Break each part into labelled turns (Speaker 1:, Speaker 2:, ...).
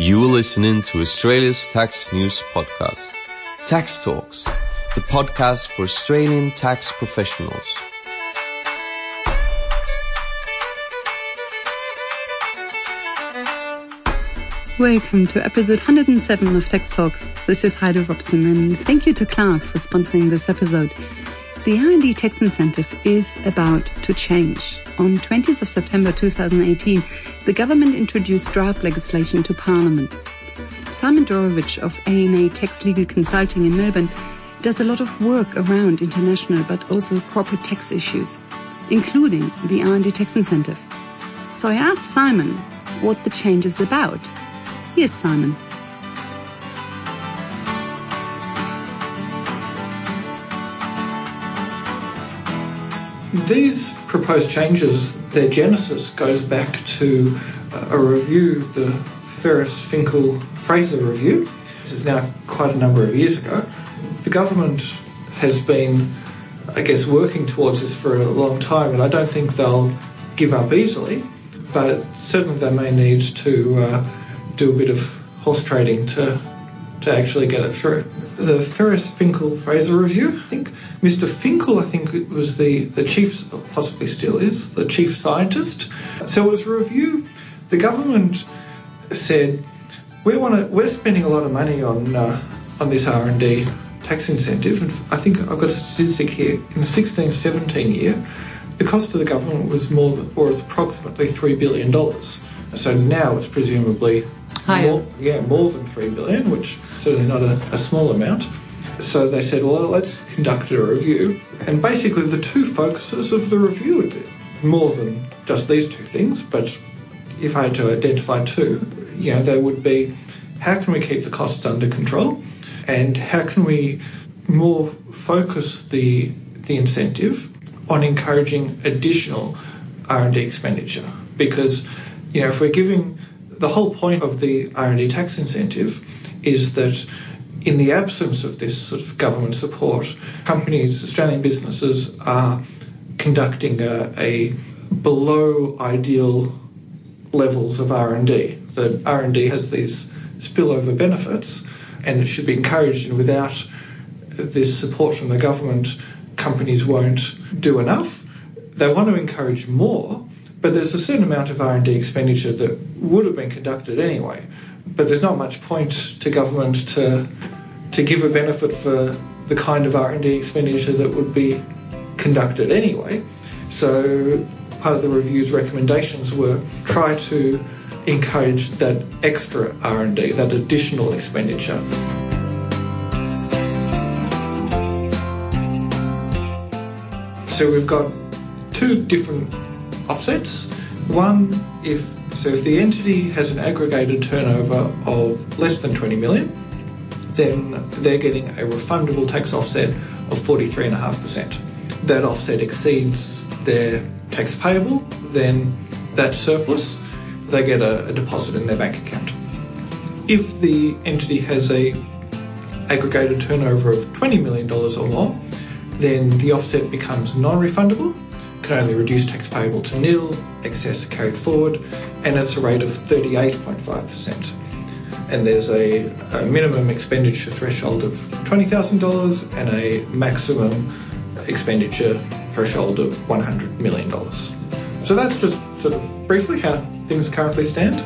Speaker 1: You are listening to Australia's tax news podcast, Tax Talks, the podcast for Australian tax professionals.
Speaker 2: Welcome to episode 107 of Tax Talks. This is Heide Robson, and thank you to Class for sponsoring this episode. The R&D tax incentive is about to change. On 20th of September 2018, the government introduced draft legislation to Parliament. Simon Dorevitch of A & A Tax Legal Consulting in Melbourne does a lot of work around international but also corporate tax issues, including the R&D tax incentive. So I asked Simon what the change is about. Here's Simon.
Speaker 3: These proposed changes, their genesis goes back to a review, the Ferris Finkel Fraser Review. This is now quite a number of years ago. The government has been, I guess, working towards this for a long time, and I don't think they'll give up easily, but certainly they may need to uh, do a bit of horse trading to, to actually get it through. The Ferris Finkel Fraser Review, I think Mr. Finkel, I think, it was the, the chief, possibly still is, the chief scientist. So it was a review. The government said, we want to, we're spending a lot of money on, uh, on this R&D tax incentive. And I think I've got a statistic here. In the 16 17 year, the cost to the government was more than, or approximately $3 billion. So now it's presumably
Speaker 2: Higher.
Speaker 3: More, yeah, more than 3 billion, which certainly not a, a small amount. So they said, well, let's conduct a review. And basically, the two focuses of the review are more than just these two things, but if I had to identify two, you know, they would be how can we keep the costs under control and how can we more focus the, the incentive on encouraging additional R&D expenditure because you know if we're giving the whole point of the R&D tax incentive is that in the absence of this sort of government support, companies, Australian businesses are conducting a, a below ideal levels of R&D. That R&D has these spillover benefits and it should be encouraged and without this support from the government companies won't do enough. They want to encourage more, but there's a certain amount of R&D expenditure that would have been conducted anyway. But there's not much point to government to to give a benefit for the kind of R&D expenditure that would be conducted anyway. So part of the review's recommendations were try to encourage that extra R&D, that additional expenditure. So we've got two different offsets. One, if so, if the entity has an aggregated turnover of less than 20 million, then they're getting a refundable tax offset of 43.5%. That offset exceeds their tax payable, then that surplus, they get a, a deposit in their bank account. If the entity has a aggregated turnover of $20 million or more, then the offset becomes non-refundable, can only reduce tax payable to nil, excess carried forward, and it's a rate of 38.5%. And there's a, a minimum expenditure threshold of $20,000 and a maximum expenditure threshold of $100 million. So that's just sort of briefly how things currently stand.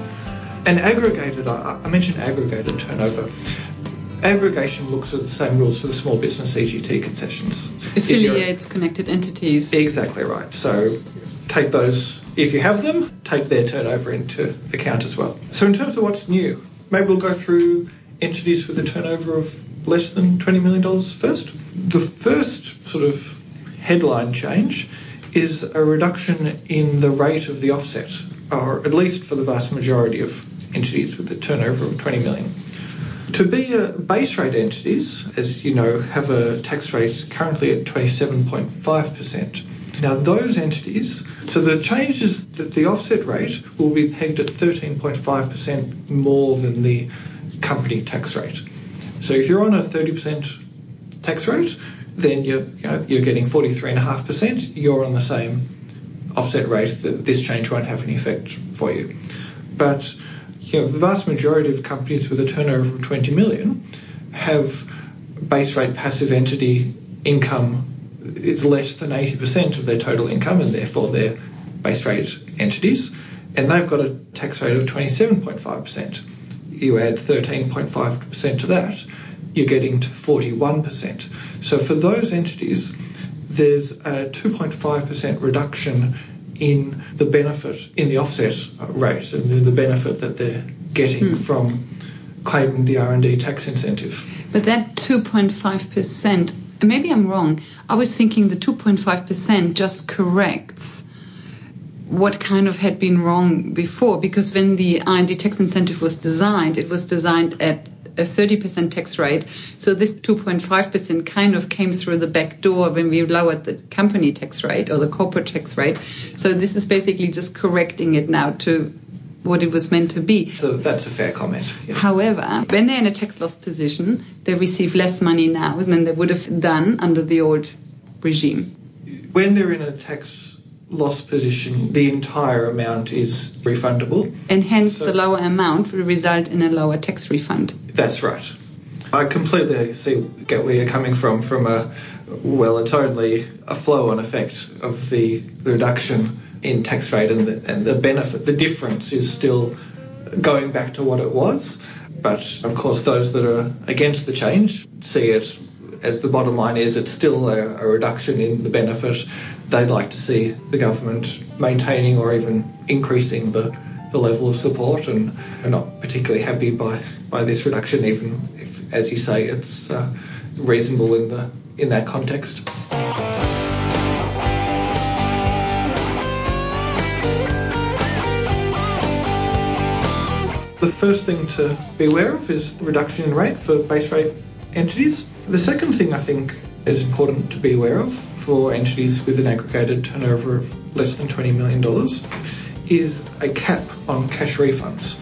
Speaker 3: And aggregated, I I mentioned aggregated turnover. Aggregation looks at the same rules for the small business CGT concessions.
Speaker 2: Affiliates, connected entities.
Speaker 3: Exactly right. So take those, if you have them, take their turnover into account as well. So, in terms of what's new, maybe we'll go through entities with a turnover of less than $20 million first. The first sort of headline change is a reduction in the rate of the offset, or at least for the vast majority of entities with a turnover of 20 million. To be a base rate entities, as you know, have a tax rate currently at 27.5%. Now, those entities, so the change is that the offset rate will be pegged at 13.5% more than the company tax rate. So if you're on a 30% tax rate, then you're, you know, you're getting 43.5%. You're on the same offset rate. This change won't have any effect for you. But you know, the vast majority of companies with a turnover of 20 million have base rate passive entity income is less than 80% of their total income and therefore their base rate entities. And they've got a tax rate of 27.5%. You add 13.5% to that, you're getting to 41%. So for those entities, there's a 2.5% reduction in the benefit, in the offset rate, and the benefit that they're getting mm. from claiming the R&D tax incentive.
Speaker 2: But that 2.5%, maybe I'm wrong, I was thinking the 2.5% just corrects what kind of had been wrong before because when the R&D tax incentive was designed, it was designed at a 30% tax rate. So this 2.5% kind of came through the back door when we lowered the company tax rate or the corporate tax rate. So this is basically just correcting it now to what it was meant to be.
Speaker 3: So that's a fair comment.
Speaker 2: Yeah. However, when they're in a tax loss position, they receive less money now than they would have done under the old regime.
Speaker 3: When they're in a tax loss position, the entire amount is refundable.
Speaker 2: And hence so the lower amount will result in a lower tax refund.
Speaker 3: That's right. I completely see get where you're coming from from a well it's only a flow on effect of the, the reduction in tax rate and the, and the benefit the difference is still going back to what it was but of course those that are against the change see it as the bottom line is it's still a, a reduction in the benefit they'd like to see the government maintaining or even increasing the, the level of support and are not particularly happy by, by this reduction, even if, as you say, it's uh, reasonable in, the, in that context. The first thing to be aware of is the reduction in rate for base rate entities. The second thing I think is important to be aware of for entities with an aggregated turnover of less than $20 million is a cap on cash refunds.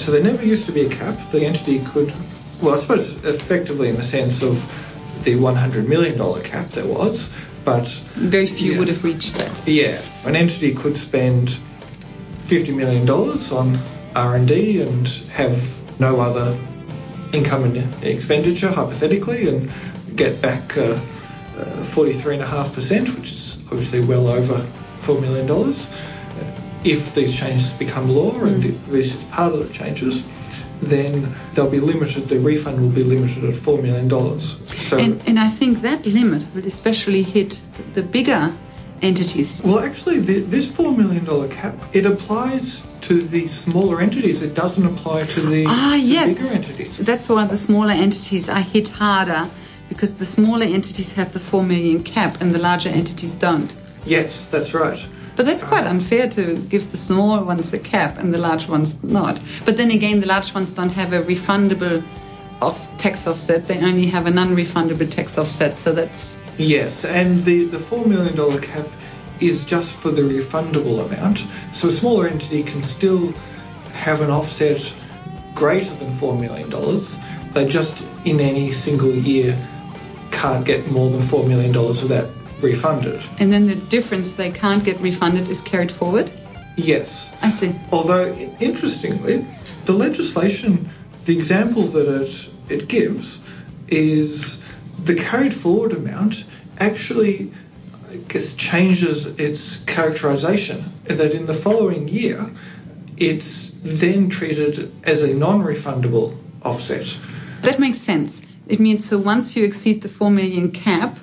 Speaker 3: So there never used to be a cap. The entity could, well, I suppose effectively in the sense of the $100 million cap there was, but.
Speaker 2: Very few yeah, would have reached that.
Speaker 3: Yeah. An entity could spend $50 million on R&D and have no other income and expenditure, hypothetically, and get back uh, 43.5%, which is obviously well over $4 million. If these changes become law, mm. and this is part of the changes, then they'll be limited, the refund will be limited at $4 million.
Speaker 2: So, and, and I think that limit will especially hit the bigger entities.
Speaker 3: Well, actually, the, this $4 million cap, it applies to the smaller entities. It doesn't apply to the,
Speaker 2: ah, the yes.
Speaker 3: bigger entities.
Speaker 2: That's why the smaller entities are hit harder because the smaller entities have the 4 million cap and the larger entities don't.
Speaker 3: Yes, that's right.
Speaker 2: But that's quite unfair to give the small ones a cap and the large ones not. But then again, the large ones don't have a refundable off- tax offset, they only have a non refundable tax offset, so that's.
Speaker 3: Yes, and the, the $4 million cap is just for the refundable amount. So a smaller entity can still have an offset greater than $4 million. They just, in any single year, can't get more than $4 million of that refunded.
Speaker 2: And then the difference they can't get refunded is carried forward?
Speaker 3: Yes.
Speaker 2: I see.
Speaker 3: Although, interestingly, the legislation, the example that it, it gives is the carried forward amount actually I guess changes its characterization that in the following year it's then treated as a non-refundable offset.
Speaker 2: That makes sense. It means so once you exceed the 4 million cap,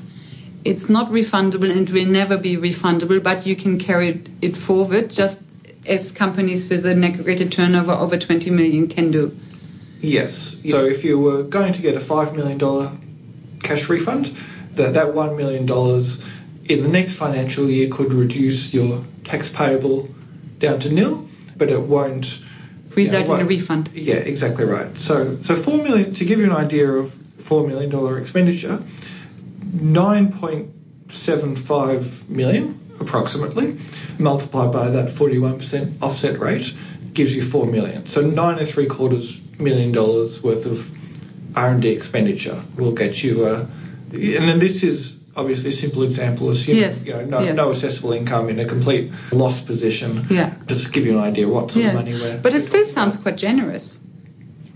Speaker 2: it's not refundable and will never be refundable, but you can carry it forward just as companies with an aggregated turnover over 20 million can do.
Speaker 3: Yes. So if you were going to get a $5 million cash refund, that, that $1 million in the next financial year could reduce your tax payable down to nil, but it won't
Speaker 2: result in a refund.
Speaker 3: Yeah, exactly right. So, so four million to give you an idea of four million dollar expenditure, nine point seven five million approximately, multiplied by that forty one percent offset rate, gives you four million. So nine and three quarters million dollars worth of R and D expenditure will get you. Uh, and this is obviously a simple example. Assume
Speaker 2: Yes,
Speaker 3: you know no,
Speaker 2: yes.
Speaker 3: no assessable income in a complete loss position.
Speaker 2: Yeah.
Speaker 3: Just to give you an idea what sort
Speaker 2: Yes.
Speaker 3: of money we're.
Speaker 2: But it still sounds quite generous.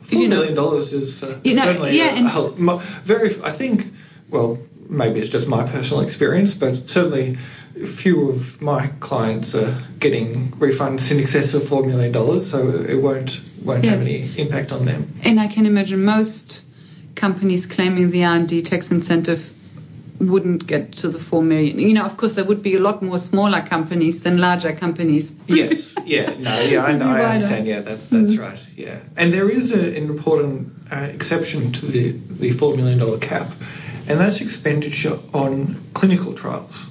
Speaker 3: Four
Speaker 2: you know.
Speaker 3: dollars is uh,
Speaker 2: You know,
Speaker 3: certainly
Speaker 2: yeah,
Speaker 3: a- a hel- very. I think. Well, maybe it's just my personal experience, but certainly few of my clients are getting refunds in excess of four million dollars, so it won't won't have any impact on them.
Speaker 2: And I can imagine most companies claiming the R&D tax incentive wouldn't get to the 4 million. You know, of course, there would be a lot more smaller companies than larger companies.
Speaker 3: Yes, yeah, no, yeah, I, I understand. Yeah, that, that's right. Yeah, and there is a, an important uh, exception to the the four million dollar cap, and that's expenditure on clinical trials.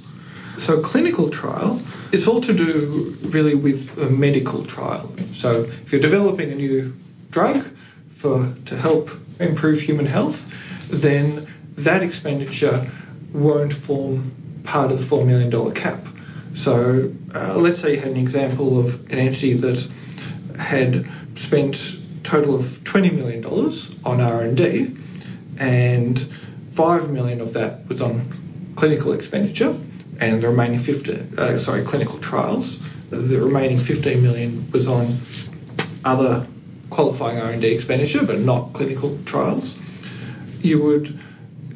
Speaker 3: So, a clinical trial is all to do really with a medical trial. So, if you're developing a new drug for to help improve human health, then that expenditure won't form part of the four million dollar cap. So, uh, let's say you had an example of an entity that had spent total of twenty million dollars on R and D, and five million of that was on clinical expenditure, and the remaining fifty, uh, sorry, clinical trials. The remaining fifteen million was on other qualifying R and D expenditure, but not clinical trials. You would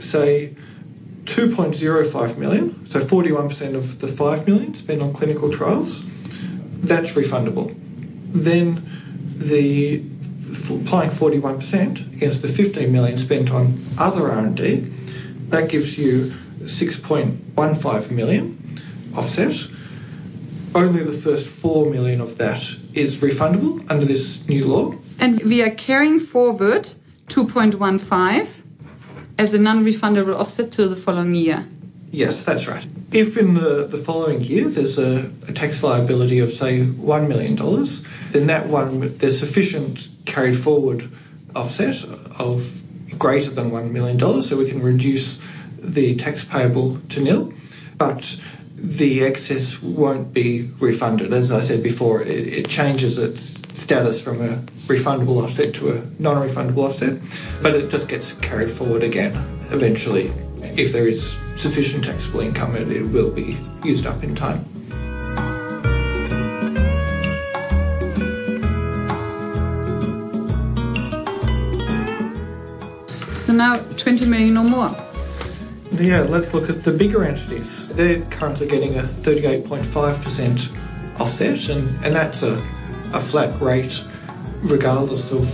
Speaker 3: say 2.05 million, so 41% of the 5 million spent on clinical trials, that's refundable. Then the applying 41% against the 15 million spent on other R&D, that gives you 6.15 million offset. Only the first 4 million of that is refundable under this new law.
Speaker 2: And we are carrying forward 2.15 as a non-refundable offset to the following year.
Speaker 3: Yes, that's right. If in the, the following year there's a, a tax liability of say one million dollars, then that one there's sufficient carried forward offset of greater than one million dollars, so we can reduce the tax payable to nil, but the excess won't be refunded. As I said before, it, it changes its status from a refundable offset to a non-refundable offset, but it just gets carried forward again eventually. If there is sufficient taxable income, it, it will be used up in time.
Speaker 2: So now 20 million or more.
Speaker 3: Yeah, let's look at the bigger entities. They're currently getting a 38.5% offset, and, and that's a, a flat rate regardless of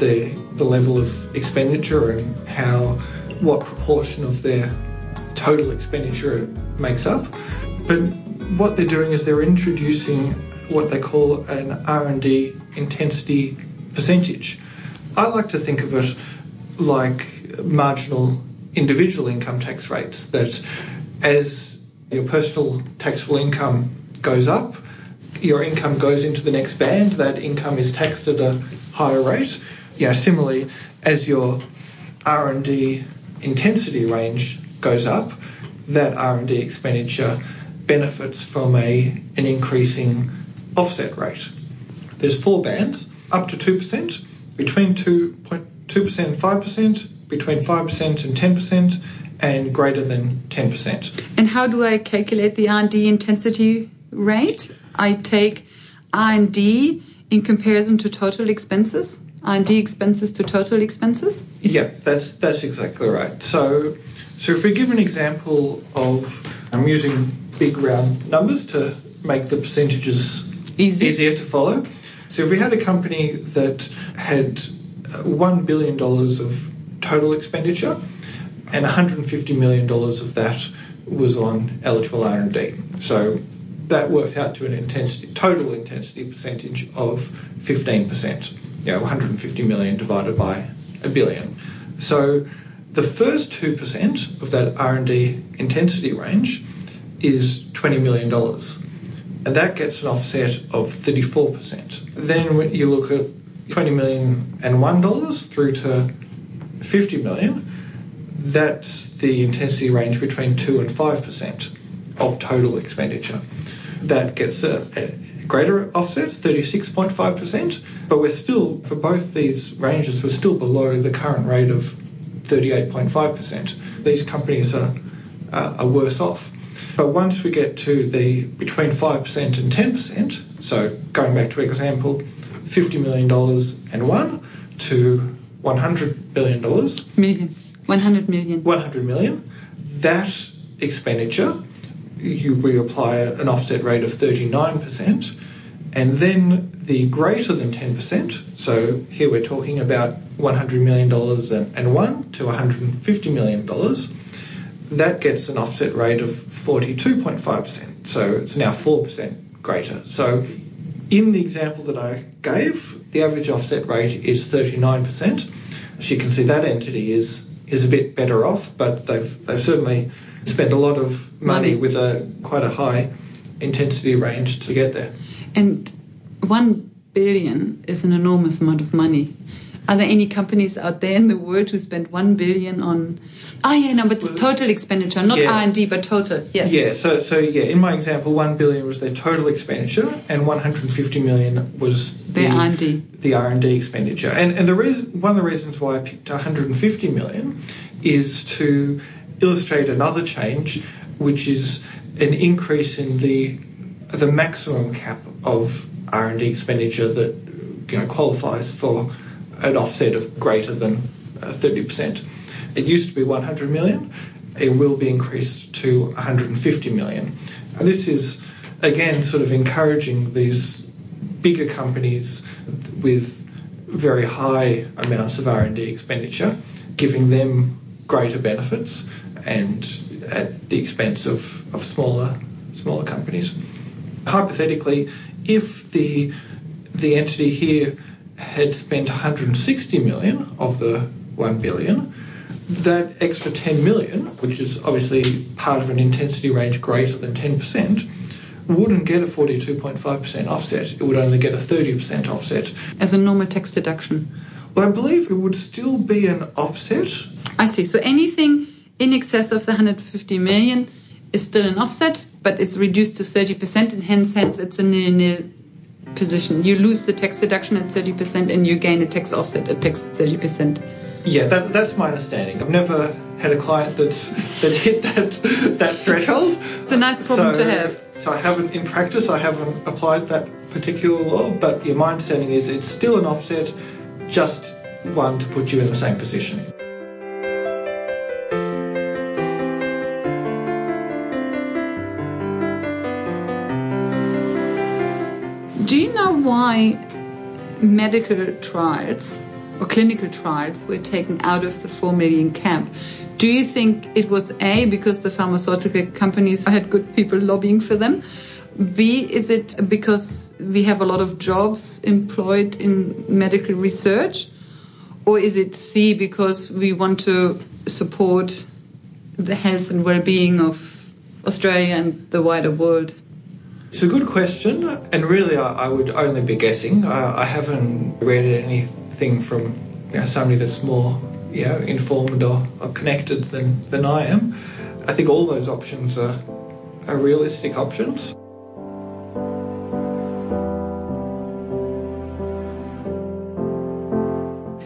Speaker 3: the, the level of expenditure and how what proportion of their total expenditure it makes up. But what they're doing is they're introducing what they call an R&D intensity percentage. I like to think of it like marginal individual income tax rates that as your personal taxable income goes up, your income goes into the next band, that income is taxed at a higher rate. You know, similarly, as your R&D intensity range goes up, that R&D expenditure benefits from a an increasing offset rate. There's four bands, up to 2%, between 2.2% and 5%, between 5% and 10%, and greater than 10%.
Speaker 2: And how do I calculate the R&D intensity rate? I take R&D in comparison to total expenses. R&D expenses to total expenses.
Speaker 3: Yeah, that's that's exactly right. So, so if we give an example of, I'm using big round numbers to make the percentages
Speaker 2: Easy.
Speaker 3: easier to follow. So if we had a company that had uh, one billion dollars of total expenditure, and 150 million dollars of that was on eligible R&D. So that works out to an intensity total intensity percentage of 15%. You know, 150 million divided by a billion. So the first 2% of that R&D intensity range is 20 million dollars. And that gets an offset of 34%. Then when you look at 20 million and one dollars through to 50 million, that's the intensity range between 2 and 5% of total expenditure. That gets a, a greater offset, 36.5%, but we're still, for both these ranges, we're still below the current rate of 38.5%. These companies are uh, are worse off. But once we get to the between 5% and 10%, so going back to example, $50 million and one to $100 billion.
Speaker 2: Million. 100 million.
Speaker 3: 100 million. That expenditure, you, we apply an offset rate of 39%, and then the greater than 10%, so here we're talking about $100 million and, and one to $150 million, that gets an offset rate of 42.5%. So it's now 4% greater. So in the example that I gave, the average offset rate is 39%. As you can see, that entity is is a bit better off, but they've they've certainly spent a lot of money,
Speaker 2: Money.
Speaker 3: with a quite a high intensity range to get there.
Speaker 2: And 1 billion is an enormous amount of money. Are there any companies out there in the world who spend 1 billion on Oh yeah, no, but it's total expenditure, not
Speaker 3: Yeah.
Speaker 2: R&D but total. Yes.
Speaker 3: Yeah, so so yeah, in my example, one billion was their total expenditure, and 150 million was
Speaker 2: Their R&D.
Speaker 3: the R and D expenditure. And and the reason one of the reasons why I picked 150 million is to illustrate another change, which is an increase in the the maximum cap of R and D expenditure that you know qualifies for an offset of greater than uh, thirty percent. It used to be 100 million. It will be increased to 150 million. And this is again sort of encouraging these bigger companies with very high amounts of R&D expenditure, giving them greater benefits and at the expense of, of smaller smaller companies. Hypothetically, if the the entity here had spent 160 million of the 1 billion, that extra 10 million, which is obviously part of an intensity range greater than 10%, wouldn't get a 42.5% offset. It would only get a 30% offset.
Speaker 2: As a normal tax deduction.
Speaker 3: Well, I believe it would still be an offset.
Speaker 2: I see. So anything in excess of the 150 million is still an offset, but it's reduced to 30%, and hence, hence it's a nil-nil position. You lose the tax deduction at 30%, and you gain a tax offset at tax 30%.
Speaker 3: Yeah, that, that's my understanding. I've never had a client that's that's hit that that threshold.
Speaker 2: It's a nice problem to have.
Speaker 3: So I haven't, in practice, I haven't applied that particular law. But yeah, my understanding is it's still an offset, just one to put you in the same position.
Speaker 2: Why medical trials or clinical trials were taken out of the 4 million camp. Do you think it was A, because the pharmaceutical companies had good people lobbying for them? B, is it because we have a lot of jobs employed in medical research? Or is it C, because we want to support the health and well being of Australia and the wider world?
Speaker 3: It's a good question, and really, I, I would only be guessing. I, I haven't read anything from you know, somebody that's more you know informed or, or connected than, than I am. I think all those options are, are realistic options.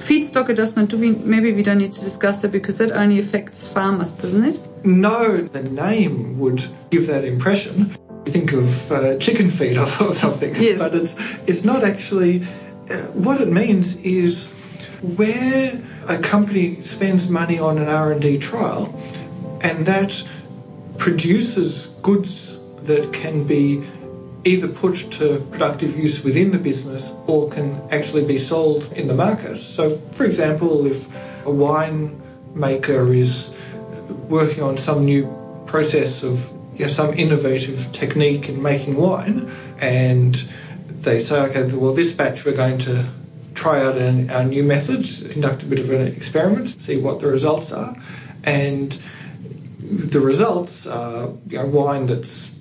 Speaker 2: Feedstock adjustment, do we maybe we don't need to discuss that because that only affects farmers, doesn't it?
Speaker 3: No, the name would give that impression. Think of uh, chicken feed or something,
Speaker 2: Yes.
Speaker 3: but it's it's not actually. Uh, what it means is where a company spends money on an R and D trial, and that produces goods that can be either put to productive use within the business or can actually be sold in the market. So, for example, if a wine maker is working on some new process of you know, some innovative technique in making wine, and they say, okay, well, this batch we're going to try out our new methods, conduct a bit of an experiment, see what the results are, and the results are you know, wine that's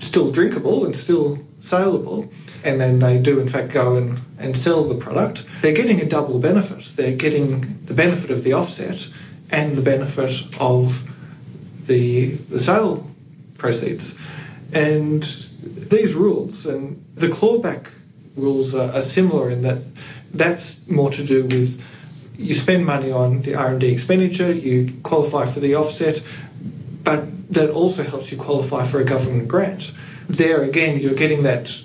Speaker 3: still drinkable and still saleable, and then they do in fact go and, and sell the product, they're getting a double benefit. They're getting the benefit of the offset and the benefit of the the sale proceeds. And these rules and the clawback rules are, are similar in that that's more to do with you spend money on the R&D expenditure, you qualify for the offset, but that also helps you qualify for a government grant. There again, you're getting that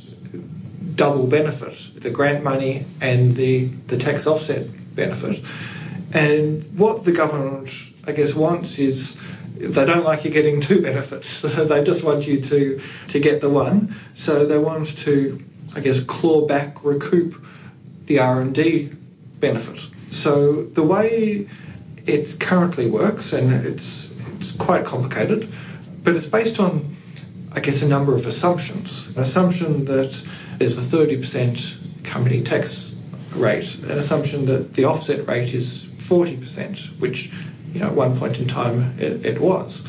Speaker 3: double benefit the grant money and the, the tax offset benefit. And what the government, I guess, wants is they don't like you getting two benefits. they just want you to, to get the one. So they want to, I guess, claw back, recoup the R&D benefit. So the way it currently works, and it's, it's quite complicated, but it's based on, I guess, a number of assumptions. An assumption that there's a 30% company tax rate, an assumption that the offset rate is 40%, which, you know, at one point in time it, it was.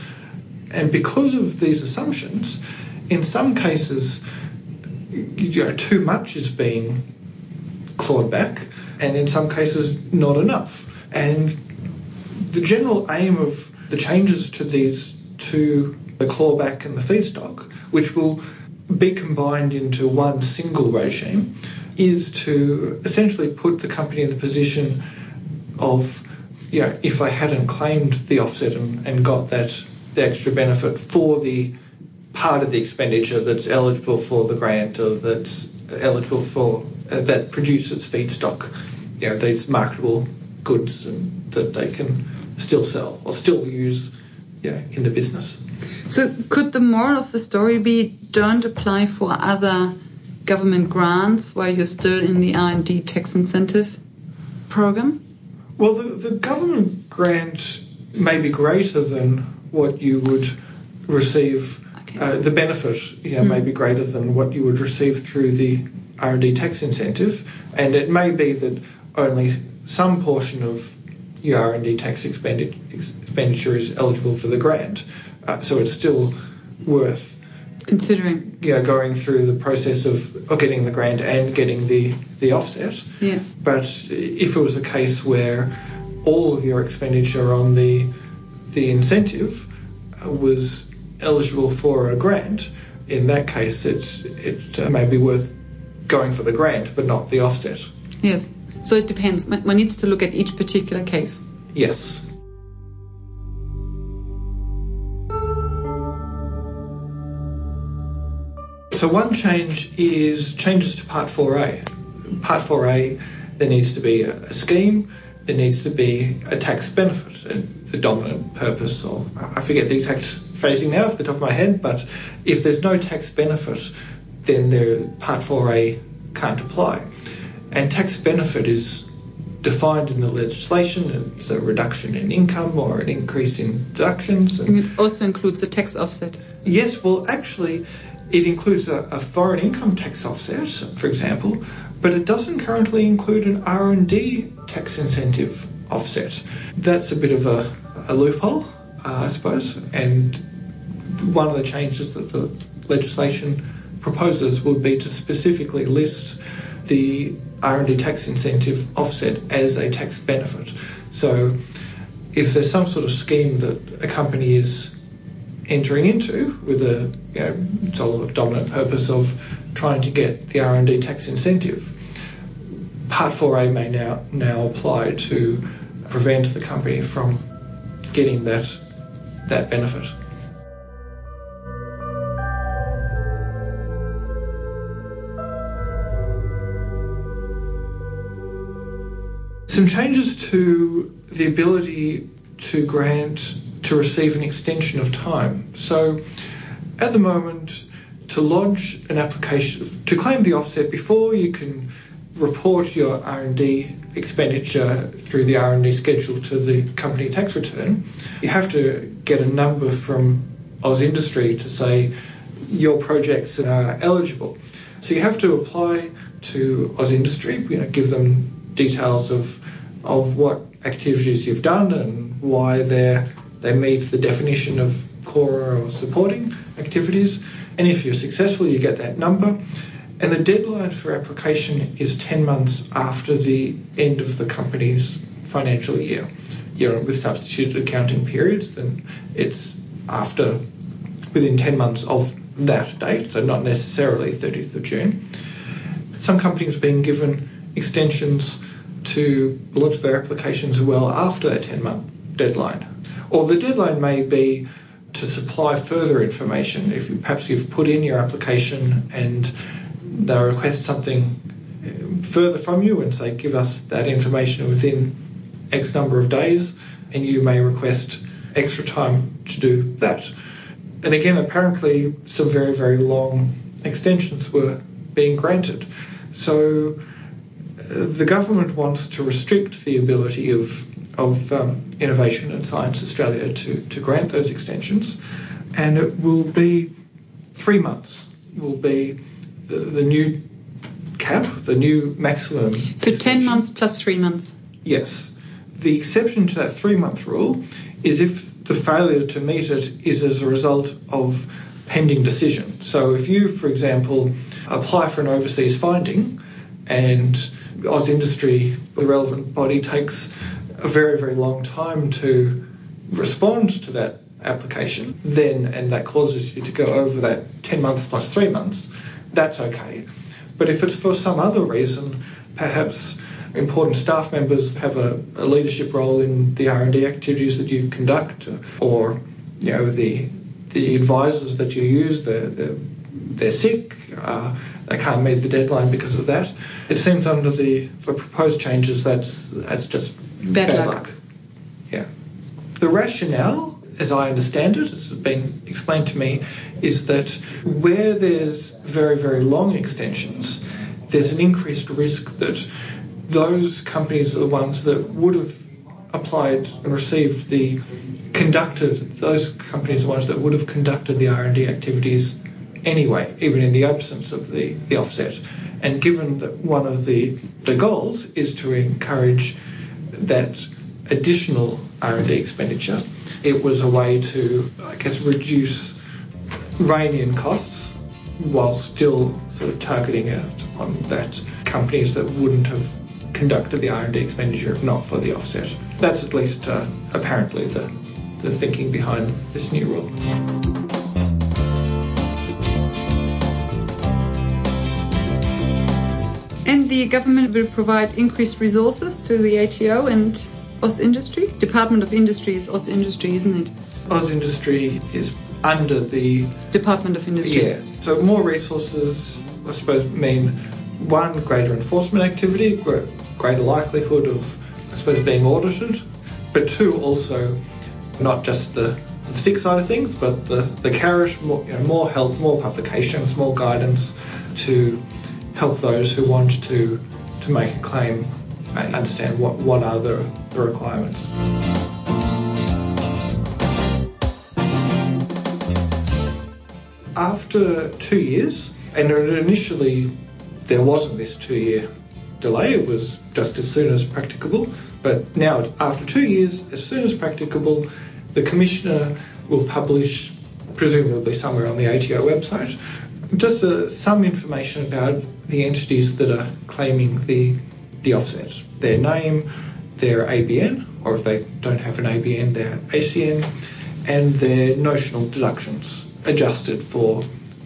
Speaker 3: And because of these assumptions, in some cases, you know, too much is being clawed back, and in some cases, not enough. And the general aim of the changes to these two, the clawback and the feedstock, which will be combined into one single regime, is to essentially put the company in the position of, you know, if I hadn't claimed the offset and, and got that the extra benefit for the part of the expenditure that's eligible for the grant or that's eligible for uh, that produces feedstock, you know, these marketable goods and that they can still sell or still use you know, in the business.
Speaker 2: So, could the moral of the story be don't apply for other government grants while you're still in the R&D tax incentive program?
Speaker 3: Well, the, the government grant may be greater than what you would receive. Okay. Uh, the benefit you know, mm. may be greater than what you would receive through the R&D tax incentive, and it may be that only some portion of your R&D tax expenditure is eligible for the grant. Uh, so it's still worth
Speaker 2: considering.
Speaker 3: Yeah going through the process of, of getting the grant and getting the the offset.
Speaker 2: Yeah.
Speaker 3: But if it was a case where all of your expenditure on the the incentive was eligible for a grant in that case it it uh, may be worth going for the grant but not the offset.
Speaker 2: Yes. So it depends. One needs to look at each particular case.
Speaker 3: Yes So one change is changes to Part 4A. Part 4A, there needs to be a scheme, there needs to be a tax benefit, and the dominant purpose, or I forget the exact phrasing now off the top of my head, but if there's no tax benefit, then the Part 4A can't apply. And tax benefit is defined in the legislation. It's a reduction in income or an increase in deductions.
Speaker 2: And it also includes the tax offset.
Speaker 3: Yes, well, actually, it includes a, a, foreign income tax offset, for example, but it doesn't currently include an R&D tax incentive offset. That's a bit of a, a loophole, uh, I suppose, and one of the changes that the legislation proposes would be to specifically list the R&D tax incentive offset as a tax benefit. So if there's some sort of scheme that a company is entering into with a you know, sole dominant purpose of trying to get the R&D tax incentive. Part 4A may now, now apply to prevent the company from getting that, that benefit. Some changes to the ability to grant to receive an extension of time. So at the moment, to lodge an application to claim the offset before you can report your R&D expenditure through the R&D schedule to the company tax return, you have to get a number from AusIndustry to say your projects are eligible. So you have to apply to AusIndustry, you know, give them details of of what activities you've done and why they're they meet the definition of core or supporting activities. And if you're successful, you get that number. And the deadline for application is 10 months after the end of the company's financial year. You know, with substituted accounting periods, then it's after within 10 months of that date, so not necessarily 30th of June. Some companies are being given extensions to lodge their applications well after that 10 month deadline or the deadline may be to supply further information. If you, perhaps you've put in your application and they request something uh, further from you and say, give us that information within X number of days, and you may request extra time to do that. And again, apparently, some very, very long extensions were being granted. So uh, the government wants to restrict the ability of of um, Innovation and Science Australia to, to grant those extensions, and it will be three months. Will be the, the new cap, the new maximum.
Speaker 2: So extension. ten months plus three months.
Speaker 3: Yes, the exception to that three month rule is if the failure to meet it is as a result of pending decision. So if you, for example, apply for an overseas finding and AusIndustry, the relevant body, takes a very, very long time to respond to that application, then, and that causes you to go over that 10 months plus three months, that's okay. But if it's for some other reason, perhaps important staff members have a, a leadership role in the R&D activities that you conduct, or you know the the advisors that you use, they're, they're, they're sick, uh, they can't meet the deadline because of that. It seems under the, the proposed changes that's that's just
Speaker 2: Bad, Bad luck. luck.
Speaker 3: Yeah. The rationale, as I understand it, as has been explained to me, is that where there's very, very long extensions, there's an increased risk that those companies are the ones that would have applied and received the conducted those companies are the ones that would have conducted the R&D activities anyway even in the absence of the, the offset and given that one of the the goals is to encourage that additional R&D expenditure, it was a way to, I guess, reduce rein-in costs while still sort of targeting it on that companies that wouldn't have conducted the R&D expenditure if not for the offset. That's at least uh, apparently the, the thinking behind this new rule.
Speaker 2: And the government will provide increased resources to the ATO and AusIndustry. Department of Industry is AusIndustry, isn't it?
Speaker 3: AusIndustry is under the
Speaker 2: Department of Industry.
Speaker 3: Yeah. So more resources, I suppose, mean one greater enforcement activity, greater likelihood of, I suppose, being audited, but two also not just the, the stick side of things, but the the carrot, more, you know, more help, more publications, more guidance to help those who want to to make a claim and understand what, what are the, the requirements. After two years, and initially there wasn't this two year delay, it was just as soon as practicable, but now after two years, as soon as practicable, the Commissioner will publish, presumably somewhere on the ATO website, just uh, some information about the entities that are claiming the the offset, their name, their ABN, or if they don't have an ABN, their ACN, and their notional deductions adjusted for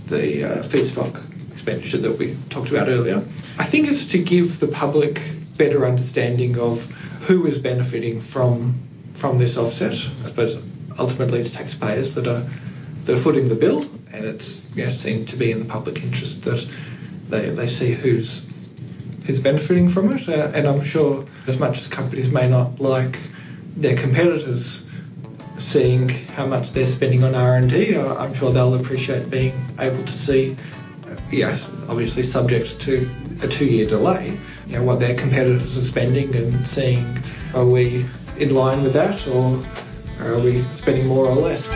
Speaker 3: the uh, feedstock expenditure that we talked about earlier. I think it's to give the public better understanding of who is benefiting from from this offset. I suppose ultimately it's taxpayers that are that are footing the bill, and it's you know, seen to be in the public interest that they, they see who's who's benefiting from it. Uh, and I'm sure, as much as companies may not like their competitors seeing how much they're spending on R&D, uh, I'm sure they'll appreciate being able to see, uh, yes, obviously subject to a two-year delay, you know, what their competitors are spending and seeing are we in line with that or are we spending more or less.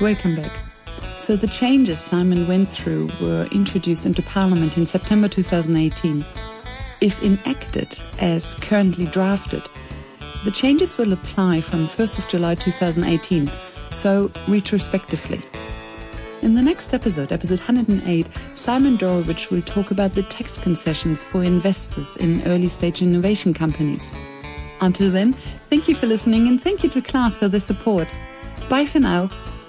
Speaker 2: Welcome back. So, the changes Simon went through were introduced into Parliament in September 2018. If enacted as currently drafted, the changes will apply from 1st of July 2018, so retrospectively. In the next episode, episode 108, Simon Dorevitch will talk about the tax concessions for investors in early stage innovation companies. Until then, thank you for listening and thank you to Class for the support. Bye for now